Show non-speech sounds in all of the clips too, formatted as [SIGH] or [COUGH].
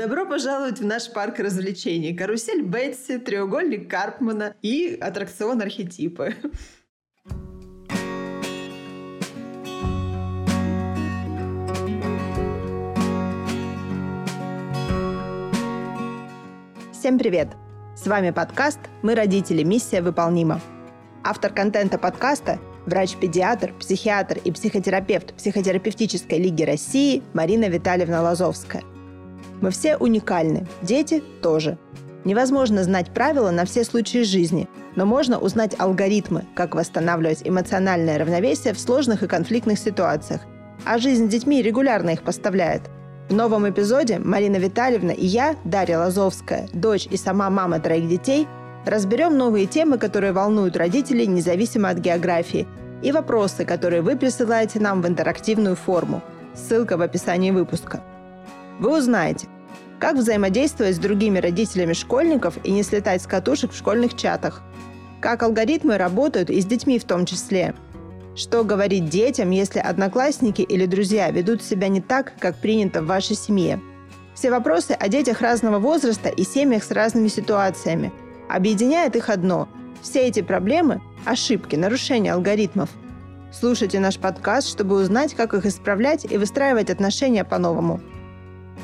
Добро пожаловать в наш парк развлечений. Карусель Бетси, треугольник Карпмана и аттракцион архетипы. Всем привет! С вами подкаст «Мы родители. Миссия выполнима». Автор контента подкаста – врач-педиатр, психиатр и психотерапевт Психотерапевтической лиги России Марина Витальевна Лазовская – мы все уникальны, дети тоже. Невозможно знать правила на все случаи жизни, но можно узнать алгоритмы, как восстанавливать эмоциональное равновесие в сложных и конфликтных ситуациях. А жизнь с детьми регулярно их поставляет. В новом эпизоде Марина Витальевна и я, Дарья Лазовская, дочь и сама мама троих детей, разберем новые темы, которые волнуют родителей независимо от географии, и вопросы, которые вы присылаете нам в интерактивную форму. Ссылка в описании выпуска. Вы узнаете, как взаимодействовать с другими родителями школьников и не слетать с катушек в школьных чатах, как алгоритмы работают и с детьми в том числе, что говорить детям, если одноклассники или друзья ведут себя не так, как принято в вашей семье. Все вопросы о детях разного возраста и семьях с разными ситуациями. Объединяет их одно – все эти проблемы – ошибки, нарушения алгоритмов. Слушайте наш подкаст, чтобы узнать, как их исправлять и выстраивать отношения по-новому –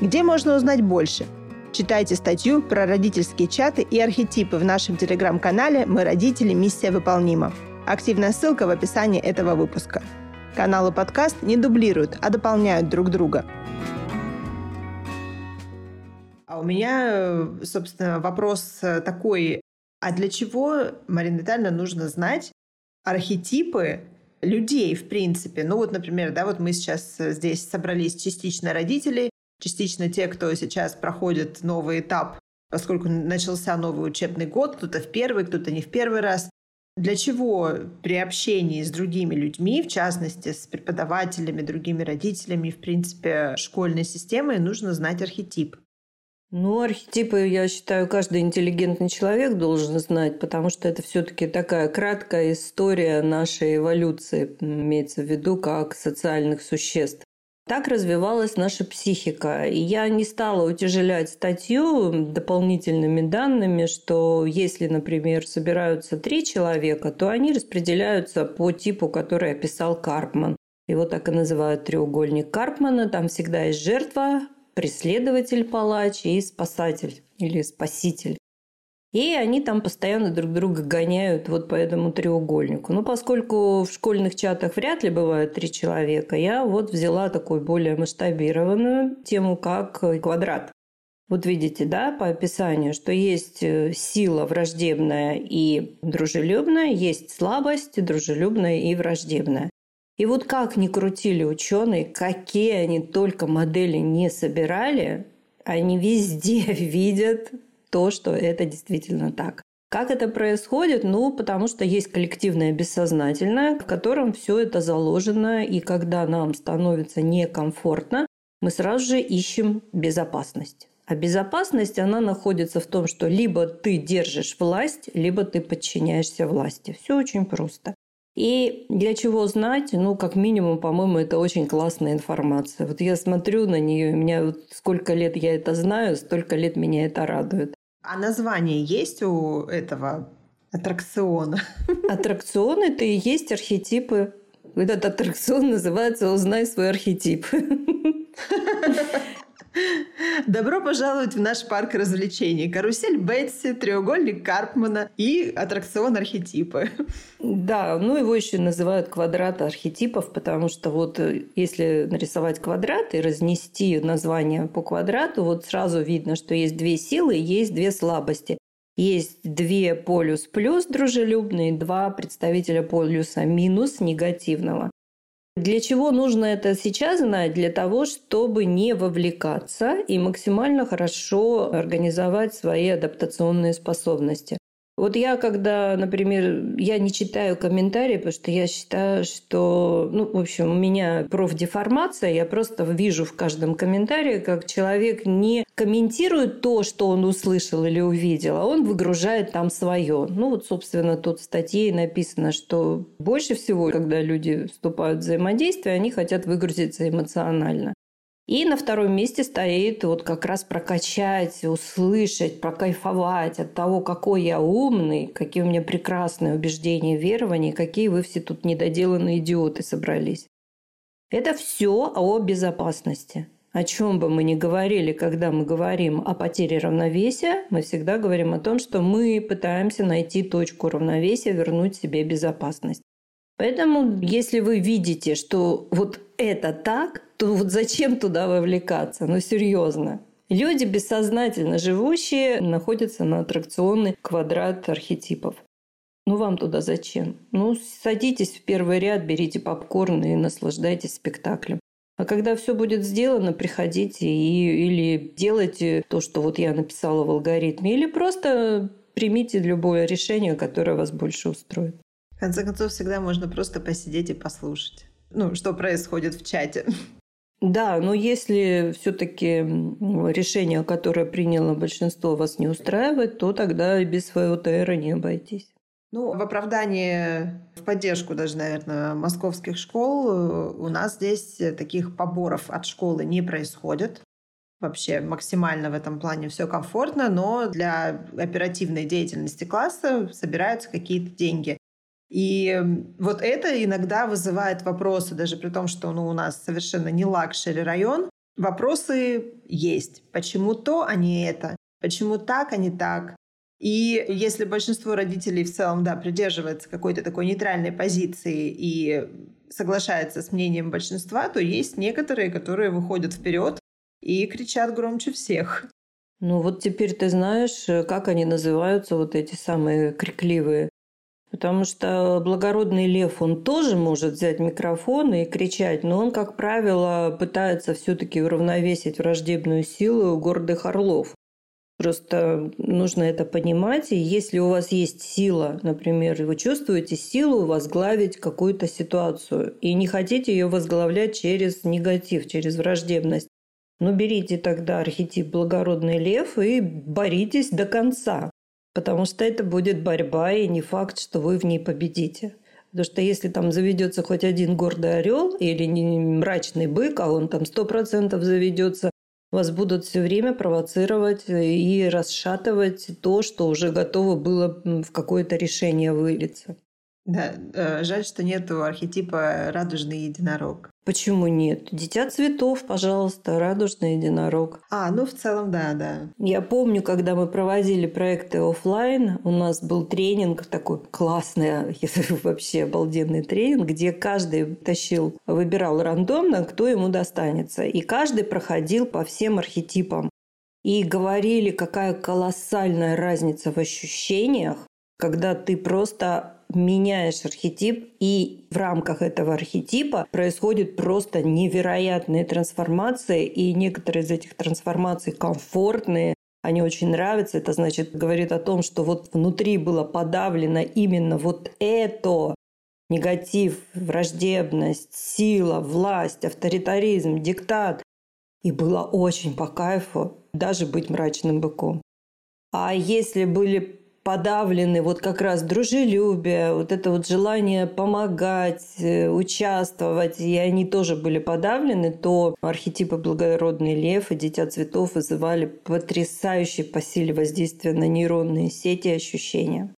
где можно узнать больше? Читайте статью про родительские чаты и архетипы в нашем телеграм-канале «Мы родители. Миссия выполнима». Активная ссылка в описании этого выпуска. Каналы подкаст не дублируют, а дополняют друг друга. А у меня, собственно, вопрос такой. А для чего, Марина Витальевна, нужно знать архетипы людей, в принципе? Ну вот, например, да, вот мы сейчас здесь собрались частично родителей, частично те, кто сейчас проходит новый этап, поскольку начался новый учебный год, кто-то в первый, кто-то не в первый раз. Для чего при общении с другими людьми, в частности, с преподавателями, другими родителями, в принципе, школьной системой, нужно знать архетип? Ну, архетипы, я считаю, каждый интеллигентный человек должен знать, потому что это все-таки такая краткая история нашей эволюции, имеется в виду, как социальных существ. Так развивалась наша психика. И я не стала утяжелять статью дополнительными данными, что если, например, собираются три человека, то они распределяются по типу, который описал Карпман. Его так и называют треугольник Карпмана. Там всегда есть жертва, преследователь, палач и спасатель или спаситель. И они там постоянно друг друга гоняют вот по этому треугольнику. Но поскольку в школьных чатах вряд ли бывают три человека, я вот взяла такую более масштабированную тему, как квадрат. Вот видите, да, по описанию, что есть э, сила враждебная и дружелюбная, есть слабость дружелюбная и враждебная. И вот как ни крутили ученые, какие они только модели не собирали, они везде [LAUGHS] видят то, что это действительно так. Как это происходит? Ну, потому что есть коллективное бессознательное, в котором все это заложено, и когда нам становится некомфортно, мы сразу же ищем безопасность. А безопасность, она находится в том, что либо ты держишь власть, либо ты подчиняешься власти. Все очень просто. И для чего знать? Ну, как минимум, по-моему, это очень классная информация. Вот я смотрю на нее, меня вот сколько лет я это знаю, столько лет меня это радует. А название есть у этого аттракциона? [LAUGHS] Аттракцион – это и есть архетипы. Этот аттракцион [LAUGHS] называется «Узнай свой архетип». [LAUGHS] Добро пожаловать в наш парк развлечений. Карусель Бетси, треугольник Карпмана и аттракцион архетипы. Да, ну его еще называют квадрат архетипов, потому что вот э, если нарисовать квадрат и разнести название по квадрату, вот сразу видно, что есть две силы, есть две слабости. Есть две полюс плюс дружелюбные, два представителя полюса минус негативного. Для чего нужно это сейчас знать? Для того, чтобы не вовлекаться и максимально хорошо организовать свои адаптационные способности. Вот я, когда, например, я не читаю комментарии, потому что я считаю, что, ну, в общем, у меня профдеформация, я просто вижу в каждом комментарии, как человек не комментирует то, что он услышал или увидел, а он выгружает там свое. Ну, вот, собственно, тут в статье написано, что больше всего, когда люди вступают в взаимодействие, они хотят выгрузиться эмоционально. И на втором месте стоит вот как раз прокачать, услышать, прокайфовать от того, какой я умный, какие у меня прекрасные убеждения, верования, какие вы все тут недоделанные идиоты собрались. Это все о безопасности. О чем бы мы ни говорили, когда мы говорим о потере равновесия, мы всегда говорим о том, что мы пытаемся найти точку равновесия, вернуть себе безопасность. Поэтому, если вы видите, что вот это так, то вот зачем туда вовлекаться? Ну, серьезно. Люди, бессознательно живущие, находятся на аттракционный квадрат архетипов. Ну, вам туда зачем? Ну, садитесь в первый ряд, берите попкорн и наслаждайтесь спектаклем. А когда все будет сделано, приходите и, или делайте то, что вот я написала в алгоритме, или просто примите любое решение, которое вас больше устроит. В конце концов, всегда можно просто посидеть и послушать. Ну, что происходит в чате. Да, но если все-таки решение, которое приняло большинство, вас не устраивает, то тогда и без своего ТР не обойтись. Ну, в оправдании, в поддержку даже, наверное, московских школ, э, у нас здесь таких поборов от школы не происходит. Вообще максимально в этом плане все комфортно, но для оперативной деятельности класса собираются какие-то деньги. И вот это иногда вызывает вопросы, даже при том, что ну, у нас совершенно не luxury район. Вопросы есть. Почему то, а не это? Почему так, а не так? И если большинство родителей в целом, да, придерживается какой-то такой нейтральной позиции и соглашается с мнением большинства, то есть некоторые, которые выходят вперед и кричат громче всех. Ну вот теперь ты знаешь, как они называются, вот эти самые крикливые Потому что благородный лев, он тоже может взять микрофон и кричать, но он, как правило, пытается все-таки уравновесить враждебную силу гордых орлов. Просто нужно это понимать. И если у вас есть сила, например, вы чувствуете силу возглавить какую-то ситуацию и не хотите ее возглавлять через негатив, через враждебность, ну берите тогда архетип благородный лев и боритесь до конца. Потому что это будет борьба, и не факт, что вы в ней победите. Потому что если там заведется хоть один гордый орел или не мрачный бык, а он там сто процентов заведется, вас будут все время провоцировать и расшатывать то, что уже готово было в какое-то решение вылиться. Да, э, жаль, что нету архетипа радужный единорог. Почему нет? Дитя цветов, пожалуйста, радужный единорог. А, ну в целом, да, да. Я помню, когда мы проводили проекты офлайн, у нас был тренинг такой классный, [LAUGHS] вообще обалденный тренинг, где каждый тащил, выбирал рандомно, кто ему достанется. И каждый проходил по всем архетипам. И говорили, какая колоссальная разница в ощущениях, когда ты просто меняешь архетип, и в рамках этого архетипа происходит просто невероятные трансформации, и некоторые из этих трансформаций комфортные, они очень нравятся. Это значит, говорит о том, что вот внутри было подавлено именно вот это негатив, враждебность, сила, власть, авторитаризм, диктат. И было очень по кайфу даже быть мрачным быком. А если были подавлены вот как раз дружелюбие, вот это вот желание помогать, э, участвовать, и они тоже были подавлены, то архетипы благородный лев и дитя цветов вызывали потрясающие по силе воздействия на нейронные сети ощущения.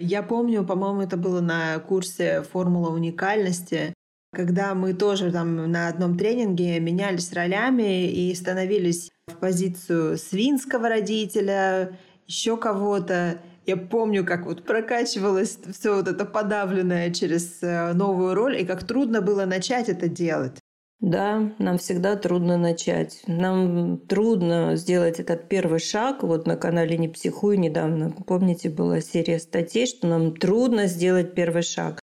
Я помню, по-моему, это было на курсе «Формула уникальности», когда мы тоже там на одном тренинге менялись ролями и становились в позицию свинского родителя, еще кого-то. Я помню, как вот прокачивалось все вот это подавленное через э, новую роль, и как трудно было начать это делать. Да, нам всегда трудно начать. Нам трудно сделать этот первый шаг. Вот на канале «Не психуй» недавно, помните, была серия статей, что нам трудно сделать первый шаг.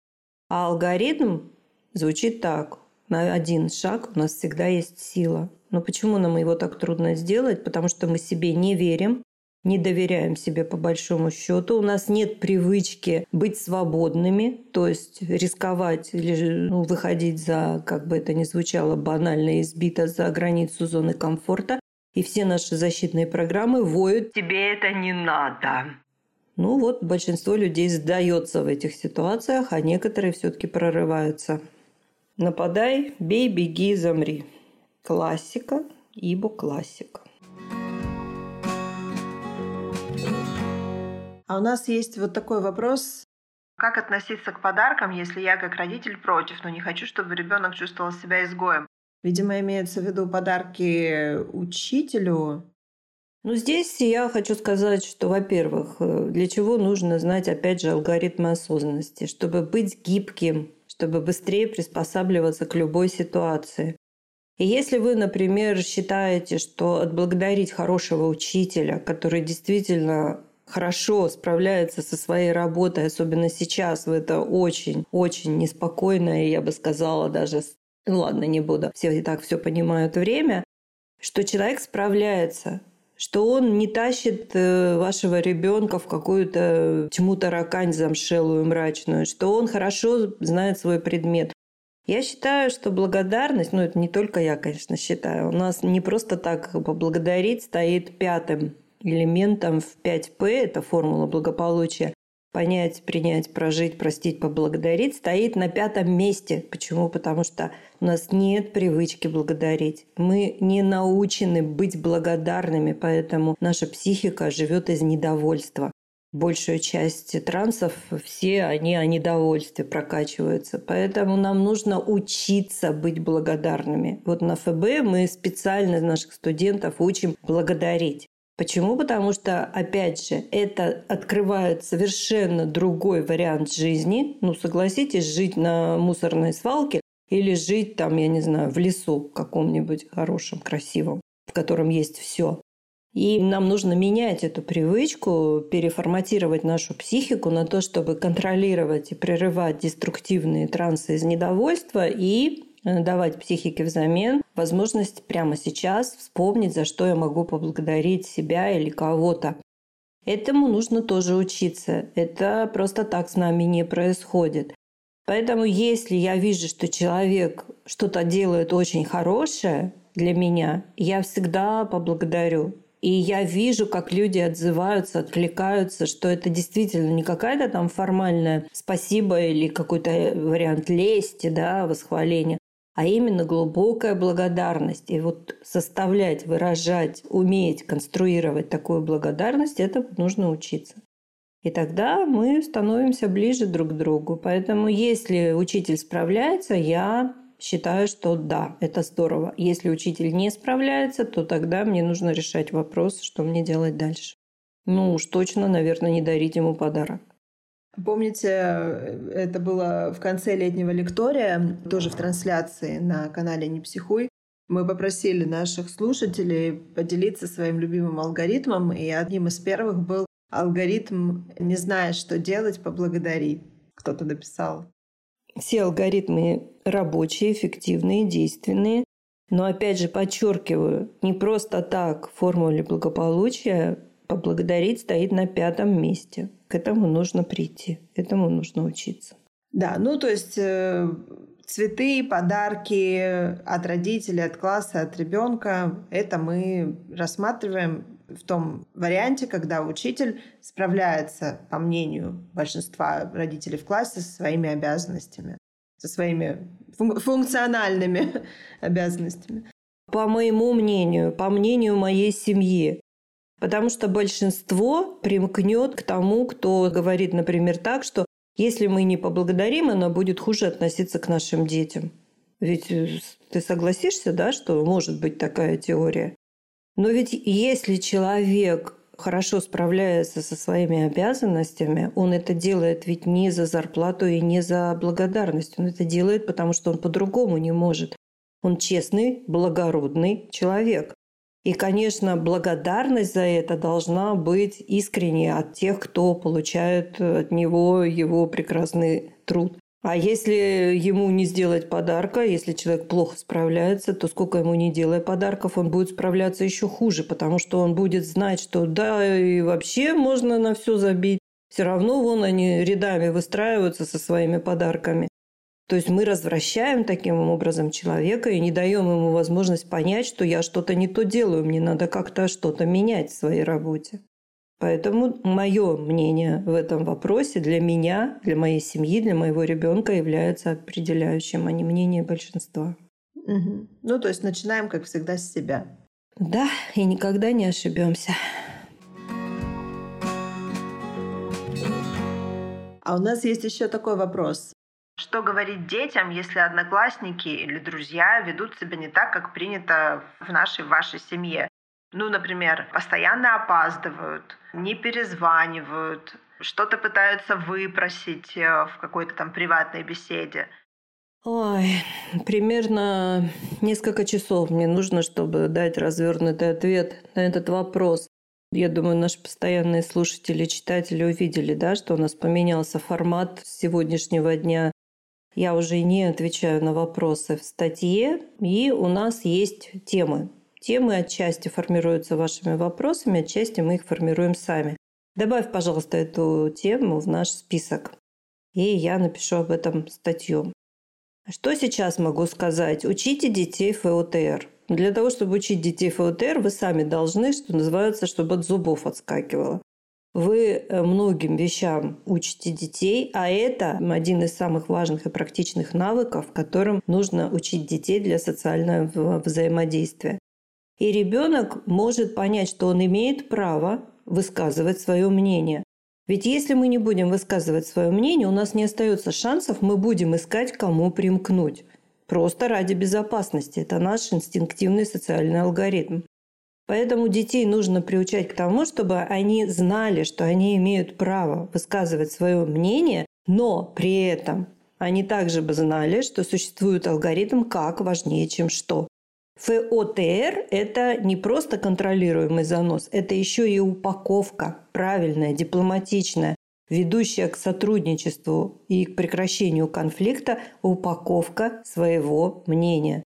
А алгоритм звучит так. На один шаг у нас всегда есть сила. Но почему нам его так трудно сделать? Потому что мы себе не верим, не доверяем себе по большому счету. У нас нет привычки быть свободными, то есть рисковать или ну, выходить за, как бы это ни звучало, банально избито за границу зоны комфорта. И все наши защитные программы воют «Тебе это не надо». Ну вот, большинство людей сдается в этих ситуациях, а некоторые все-таки прорываются. Нападай, бей, беги, замри. Классика, ибо классика. А у нас есть вот такой вопрос. Как относиться к подаркам, если я как родитель против, но не хочу, чтобы ребенок чувствовал себя изгоем? Видимо, имеется в виду подарки учителю. Ну, здесь я хочу сказать, что, во-первых, э, для чего нужно знать, опять же, алгоритмы осознанности, чтобы быть гибким, чтобы быстрее приспосабливаться к любой ситуации. И если вы, например, считаете, что отблагодарить хорошего учителя, который действительно хорошо справляется со своей работой, особенно сейчас, в это очень-очень неспокойное, я бы сказала, даже, ну ладно, не буду, все и так все понимают время, что человек справляется, что он не тащит э, вашего ребенка в какую-то тьму таракань замшелую, мрачную, что он хорошо знает свой предмет. Я считаю, что благодарность, ну это не только я, конечно, считаю, у нас не просто так поблагодарить стоит пятым элементом в 5П, это формула благополучия, понять, принять, прожить, простить, поблагодарить, стоит на пятом месте. Почему? Потому что у нас нет привычки благодарить. Мы не научены быть благодарными, поэтому наша психика живет из недовольства. Большую часть трансов все они о недовольстве прокачиваются. Поэтому нам нужно учиться быть благодарными. Вот на ФБ мы специально наших студентов учим благодарить. Почему? Потому что, опять же, это открывает совершенно другой вариант жизни. Ну, согласитесь, жить на мусорной свалке или жить там, я не знаю, в лесу каком-нибудь хорошем, красивом, в котором есть все. И нам нужно менять эту привычку, переформатировать нашу психику на то, чтобы контролировать и прерывать деструктивные трансы из недовольства и давать психике взамен возможность прямо сейчас вспомнить, за что я могу поблагодарить себя или кого-то. Этому нужно тоже учиться. Это просто так с нами не происходит. Поэтому если я вижу, что человек что-то делает очень хорошее для меня, я всегда поблагодарю. И я вижу, как люди отзываются, откликаются, что это действительно не какая-то там формальная спасибо или какой-то вариант лести, да, восхваления, а именно глубокая благодарность. И вот составлять, выражать, уметь конструировать такую благодарность, это нужно учиться. И тогда мы становимся ближе друг к другу. Поэтому если учитель справляется, я считаю, что да, это здорово. Если учитель не справляется, то тогда мне нужно решать вопрос, что мне делать дальше. Ну уж точно, наверное, не дарить ему подарок. Помните, это было в конце летнего лектория, тоже в трансляции на канале «Не психуй». Мы попросили наших слушателей поделиться своим любимым алгоритмом, и одним из первых был алгоритм «Не знаешь, что делать, поблагодари». Кто-то написал. Все алгоритмы рабочие, эффективные, действенные. Но опять же подчеркиваю, не просто так в формуле благополучия поблагодарить стоит на пятом месте. К этому нужно прийти, этому нужно учиться. Да, ну то есть э, цветы, подарки от родителей, от класса, от ребенка, это мы рассматриваем в том варианте, когда учитель справляется, по мнению большинства родителей в классе, со своими обязанностями, со своими функциональными [LAUGHS] обязанностями. По моему мнению, по мнению моей семьи, Потому что большинство примкнет к тому, кто говорит, например, так, что если мы не поблагодарим, она будет хуже относиться к нашим детям. Ведь э, ты согласишься, да, что может быть такая теория? Но ведь если человек хорошо справляется со своими обязанностями, он это делает ведь не за зарплату и не за благодарность. Он это делает, потому что он по-другому не может. Он честный, благородный человек. И, конечно, благодарность за это должна быть искренней от тех, кто получает от него его прекрасный труд. А если ему не сделать подарка, если человек плохо справляется, то сколько ему не делая подарков, он будет справляться еще хуже, потому что он будет знать, что да, и вообще можно на все забить. Все равно вон они рядами выстраиваются со своими подарками. То есть мы развращаем таким образом человека и не даем ему возможность понять, что я что-то не то делаю, мне надо как-то что-то менять в своей работе. Поэтому мое мнение в этом вопросе для меня, для моей семьи, для моего ребенка является определяющим, а не мнение большинства. Угу. Ну, то есть начинаем, как всегда, с себя. Да, и никогда не ошибемся. А у нас есть еще такой вопрос. Что говорить детям, если одноклассники или друзья ведут себя не так, как принято в нашей, вашей семье? Ну, например, постоянно опаздывают, не перезванивают, что-то пытаются выпросить э, в какой-то там приватной беседе. Ой, примерно несколько часов мне нужно, чтобы дать развернутый ответ на этот вопрос. Я думаю, наши постоянные слушатели, читатели увидели, да, что у нас поменялся формат сегодняшнего дня. Я уже не отвечаю на вопросы в статье, и у нас есть темы. Темы отчасти формируются вашими вопросами, отчасти мы их формируем сами. Добавь, пожалуйста, эту тему в наш список, и я напишу об этом статью. Что сейчас могу сказать? Учите детей ФОТР. Для того, чтобы учить детей ФОТР, вы сами должны, что называется, чтобы от зубов отскакивало. Вы э, многим вещам учите детей, а это один из самых важных и практичных навыков, которым нужно учить детей для социального взаимодействия. И ребенок может понять, что он имеет право высказывать свое мнение. Ведь если мы не будем высказывать свое мнение, у нас не остается шансов, мы будем искать, кому примкнуть. Просто ради безопасности. Это наш инстинктивный социальный алгоритм. Поэтому детей нужно приучать к тому, чтобы они знали, что они имеют право высказывать свое мнение, но при этом они также бы знали, что существует алгоритм как важнее, чем что. ФОТР – это не просто контролируемый занос, это еще и упаковка правильная, дипломатичная, ведущая к сотрудничеству и к прекращению конфликта упаковка своего мнения.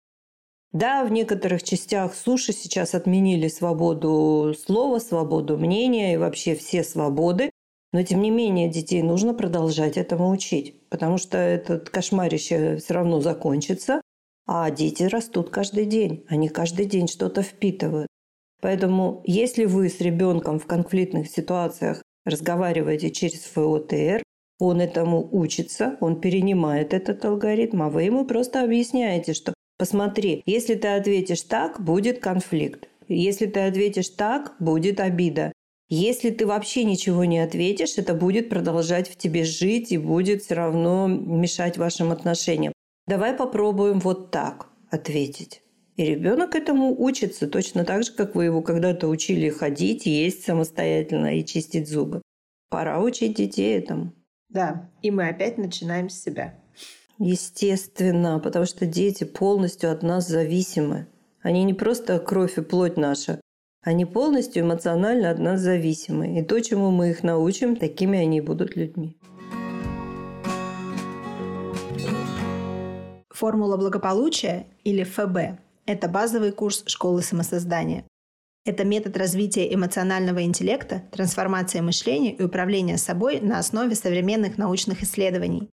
Да, в некоторых частях суши сейчас отменили свободу слова, свободу мнения и вообще все свободы, но тем не менее детей нужно продолжать этому учить, потому что этот кошмарище все равно закончится, а дети растут каждый день, они каждый день что-то впитывают. Поэтому если вы с ребенком в конфликтных ситуациях разговариваете через ФОТР, он этому учится, он перенимает этот алгоритм, а вы ему просто объясняете, что посмотри, если ты ответишь так, будет конфликт. Если ты ответишь так, будет обида. Если ты вообще ничего не ответишь, это будет продолжать в тебе жить и будет все равно мешать вашим отношениям. Давай попробуем вот так ответить. И ребенок этому учится точно так же, как вы его когда-то учили ходить, есть самостоятельно и чистить зубы. Пора учить детей этому. Да, и мы опять начинаем с себя. Естественно, потому что дети полностью от нас зависимы. Они не просто кровь и плоть наша, они полностью эмоционально от нас зависимы. И то, чему мы их научим, такими они будут людьми. Формула благополучия или ФБ – это базовый курс школы самосоздания. Это метод развития эмоционального интеллекта, трансформации мышления и управления собой на основе современных научных исследований.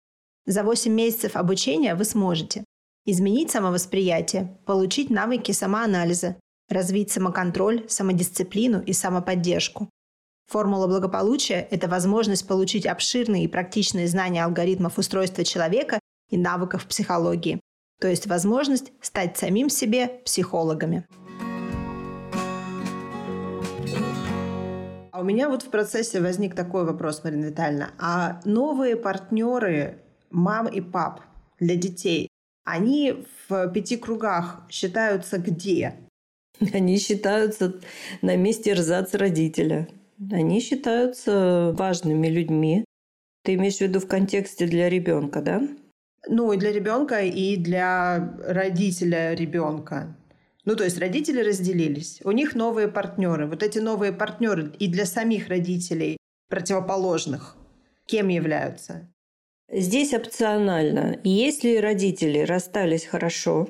За 8 месяцев обучения вы сможете изменить самовосприятие, получить навыки самоанализа, развить самоконтроль, самодисциплину и самоподдержку. Формула благополучия – это возможность получить обширные и практичные знания алгоритмов устройства человека и навыков психологии, то есть возможность стать самим себе психологами. А у меня вот в процессе возник такой вопрос, Марина Витальевна. А новые партнеры мам и пап для детей, они в пяти кругах считаются где? [LAUGHS] Они считаются на месте рзац родителя. Они считаются важными людьми. Ты имеешь в виду в контексте для ребенка, да? Ну, и для ребенка, и для родителя ребенка. Ну, то есть родители разделились, у них новые партнеры. Вот эти новые партнеры и для самих родителей противоположных кем являются? Здесь опционально. Если родители расстались хорошо,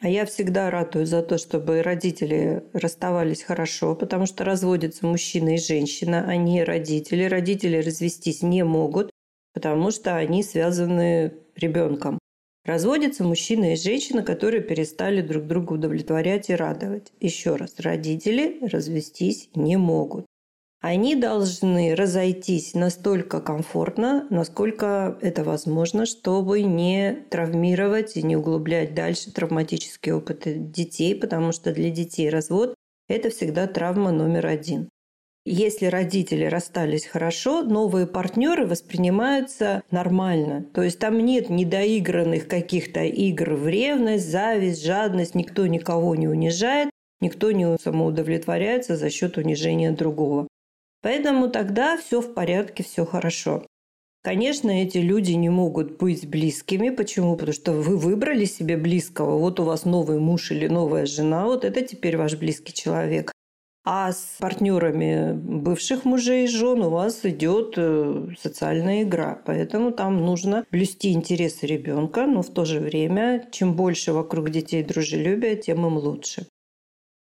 а я всегда ратую за то, чтобы родители расставались хорошо, потому что разводятся мужчина и женщина, а не родители. Родители развестись не могут, потому что они связаны ребенком. Разводятся мужчина и женщина, которые перестали друг друга удовлетворять и радовать. Еще раз, родители развестись не могут. Они должны разойтись настолько комфортно, насколько это возможно, чтобы не травмировать и не углублять дальше травматический опыт детей, потому что для детей развод – это всегда травма номер один. Если родители расстались хорошо, новые партнеры воспринимаются нормально. То есть там нет недоигранных каких-то игр в ревность, зависть, жадность, никто никого не унижает, никто не самоудовлетворяется за счет унижения другого. Поэтому тогда все в порядке, все хорошо. Конечно, эти люди не могут быть близкими. Почему? Потому что вы выбрали себе близкого. Вот у вас новый муж или новая жена. Вот это теперь ваш близкий человек. А с партнерами бывших мужей и жен у вас идет э, социальная игра. Поэтому там нужно блюсти интересы ребенка, но в то же время, чем больше вокруг детей дружелюбия, тем им лучше.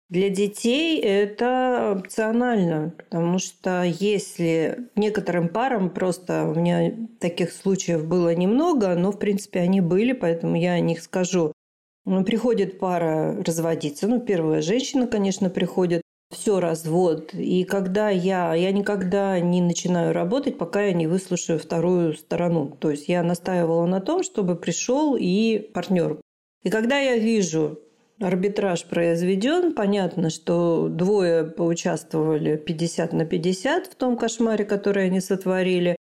Для детей это опционально, потому что если некоторым парам просто у меня таких случаев было немного, но в принципе они были, поэтому я о них скажу. Ну, приходит пара разводиться. Ну, первая женщина, конечно, приходит. Все развод. И когда я, я никогда не начинаю работать, пока я не выслушаю вторую сторону. То есть я настаивала на том, чтобы пришел и партнер. И когда я вижу, арбитраж произведен. Понятно, что двое поучаствовали 50 на 50 в том кошмаре, который они сотворили.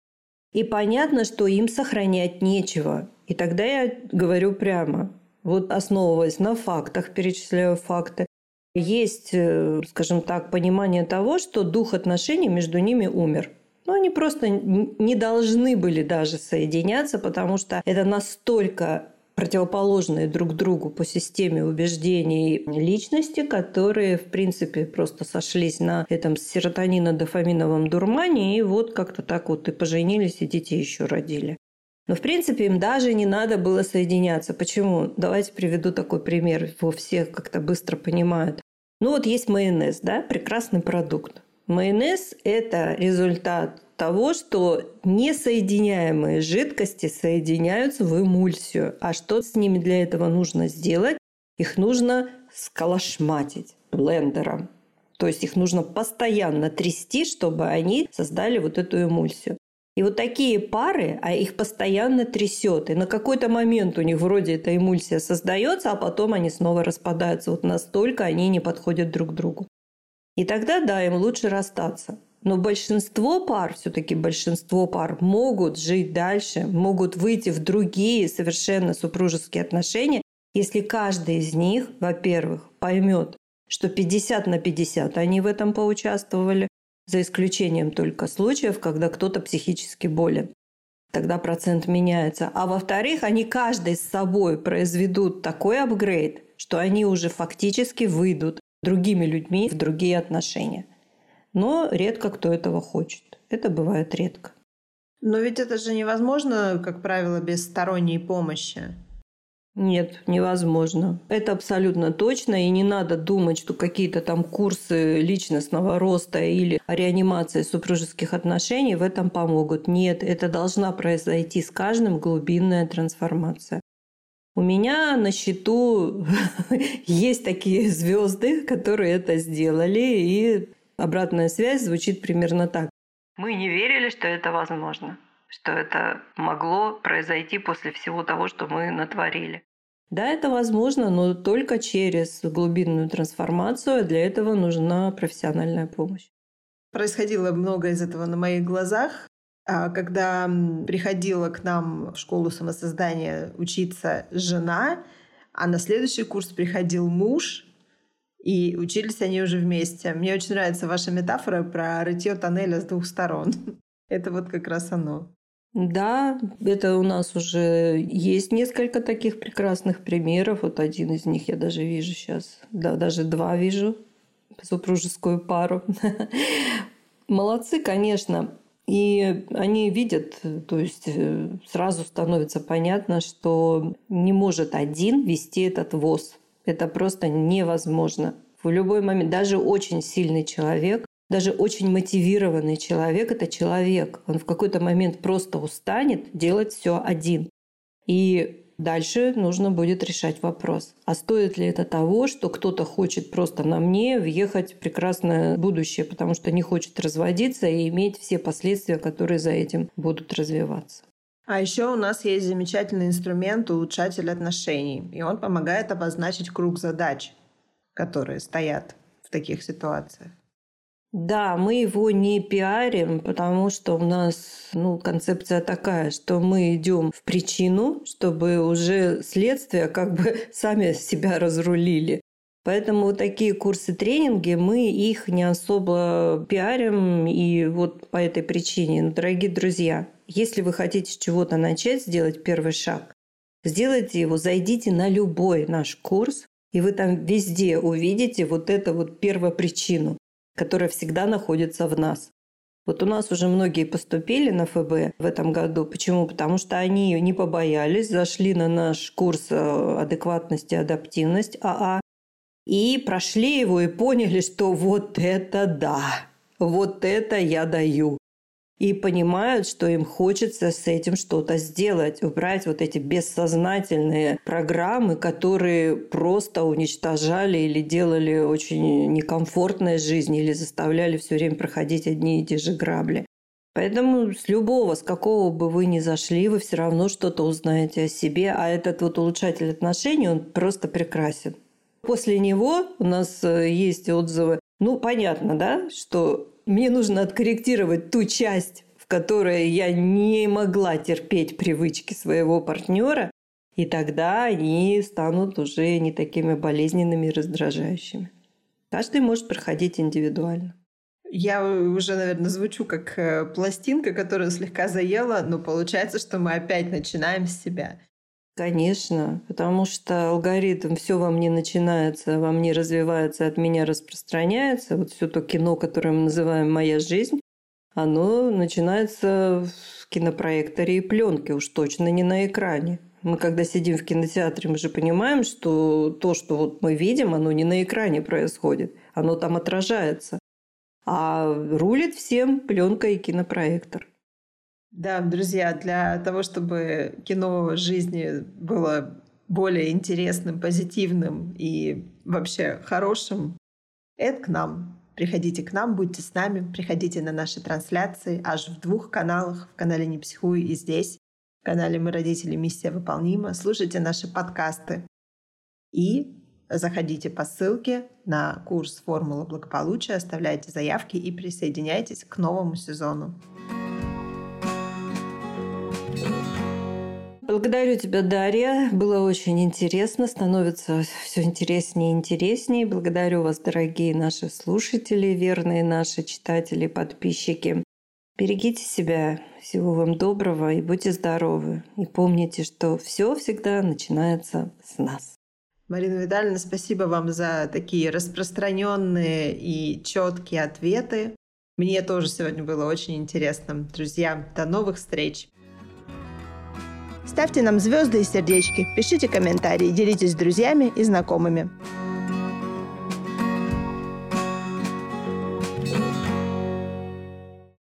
И понятно, что им сохранять нечего. И тогда я говорю прямо, вот основываясь на фактах, перечисляю факты, есть, э, скажем так, понимание того, что дух отношений между ними умер. Но они просто не должны были даже соединяться, потому что это настолько противоположные друг другу по системе убеждений личности, которые, в принципе, просто сошлись на этом серотонино-дофаминовом дурмане, и вот как-то так вот и поженились, и детей еще родили. Но, в принципе, им даже не надо было соединяться. Почему? Давайте приведу такой пример. Его все как-то быстро понимают. Ну вот есть майонез, да, прекрасный продукт. Майонез – это результат того, что несоединяемые жидкости соединяются в эмульсию. А что с ними для этого нужно сделать? Их нужно сколошматить блендером. То есть их нужно постоянно трясти, чтобы они создали вот эту эмульсию. И вот такие пары, а их постоянно трясет. И на какой-то момент у них вроде эта эмульсия создается, а потом они снова распадаются. Вот настолько они не подходят друг к другу. И тогда, да, им лучше расстаться. Но большинство пар, все-таки большинство пар могут жить дальше, могут выйти в другие совершенно супружеские отношения, если каждый из них, во-первых, поймет, что 50 на 50 они в этом поучаствовали, за исключением только случаев, когда кто-то психически болен. Тогда процент меняется. А во-вторых, они каждый с собой произведут такой апгрейд, что они уже фактически выйдут другими людьми в другие отношения но редко кто этого хочет. Это бывает редко. Но ведь это же невозможно, как правило, без сторонней помощи. Нет, невозможно. Это абсолютно точно. И не надо думать, что какие-то там курсы личностного роста или реанимации супружеских отношений в этом помогут. Нет, это должна произойти с каждым глубинная трансформация. У меня на счету [LAUGHS] есть такие звезды, которые это сделали, и Обратная связь звучит примерно так. Мы не верили, что это возможно, что это могло произойти после всего того, что мы натворили. Да, это возможно, но только через глубинную трансформацию. Для этого нужна профессиональная помощь. Происходило много из этого на моих глазах. А когда приходила к нам в школу самосоздания учиться жена, а на следующий курс приходил муж, и учились они уже вместе. Мне очень нравится ваша метафора про рытье тоннеля с двух сторон. [LAUGHS] Это вот как раз оно. Да, это у нас уже есть несколько таких прекрасных примеров. Вот один из них я даже вижу сейчас. Да, даже два вижу. Супружескую пару. [LAUGHS] Молодцы, конечно. И они видят, то есть э, сразу становится понятно, что не может один вести этот ВОЗ это просто невозможно. В любой момент, даже очень сильный человек, даже очень мотивированный человек – это человек. Он в какой-то момент просто устанет делать все один. И Дальше нужно будет решать вопрос. А стоит ли это того, что кто-то хочет просто на мне въехать в прекрасное будущее, потому что не хочет разводиться и иметь все последствия, которые за этим будут развиваться. А еще у нас есть замечательный инструмент улучшатель отношений, и он помогает обозначить круг задач, которые стоят в таких ситуациях. Да, мы его не пиарим, потому что у нас ну, концепция такая, что мы идем в причину, чтобы уже следствие как бы [LAUGHS] сами себя разрулили. Поэтому вот такие курсы-тренинги, мы их не особо пиарим, и вот по этой причине. Но, дорогие друзья, если вы хотите с чего-то начать, сделать первый шаг, сделайте его, зайдите на любой наш курс, и вы там везде увидите вот эту вот первопричину которая всегда находится в нас. Вот у нас уже многие поступили на ФБ в этом году. Почему? Потому что они не побоялись, зашли на наш курс э, адекватности и адаптивность АА и прошли его и поняли, что вот это да, вот это я даю и понимают, что им хочется с этим что-то сделать, убрать вот эти бессознательные программы, которые просто уничтожали или делали очень некомфортной жизнь, или заставляли все время проходить одни и те же грабли. Поэтому с любого, с какого бы вы ни зашли, вы все равно что-то узнаете о себе, а этот вот улучшатель отношений, он просто прекрасен. После него у нас э, есть отзывы. Ну, понятно, да, что мне нужно откорректировать ту часть, в которой я не могла терпеть привычки своего партнера, и тогда они станут уже не такими болезненными и раздражающими. Каждый может проходить индивидуально. Я уже, наверное, звучу как э, пластинка, которая слегка заела, но получается, что мы опять начинаем с себя. Конечно, потому что алгоритм все во мне начинается, во мне развивается, от меня распространяется. Вот все то кино, которое мы называем «Моя жизнь», оно начинается в кинопроекторе и пленке, уж точно не на экране. Мы когда сидим в кинотеатре, мы же понимаем, что то, что вот мы видим, оно не на экране происходит, оно там отражается. А рулит всем пленка и кинопроектор. Да, друзья, для того, чтобы кино жизни было более интересным, позитивным и вообще хорошим, это к нам. Приходите к нам, будьте с нами, приходите на наши трансляции аж в двух каналах, в канале «Не психуй» и здесь, в канале «Мы родители. Миссия выполнима». Слушайте наши подкасты и заходите по ссылке на курс «Формула благополучия», оставляйте заявки и присоединяйтесь к новому сезону. Благодарю тебя, Дарья. Было очень интересно. Становится все интереснее и интереснее. Благодарю вас, дорогие наши слушатели, верные наши читатели, подписчики. Берегите себя. Всего вам доброго и будьте здоровы. И помните, что все всегда начинается с нас. Марина Витальевна, спасибо вам за такие распространенные и четкие ответы. Мне тоже сегодня было очень интересно. Друзья, до новых встреч! Ставьте нам звезды и сердечки, пишите комментарии, делитесь с друзьями и знакомыми.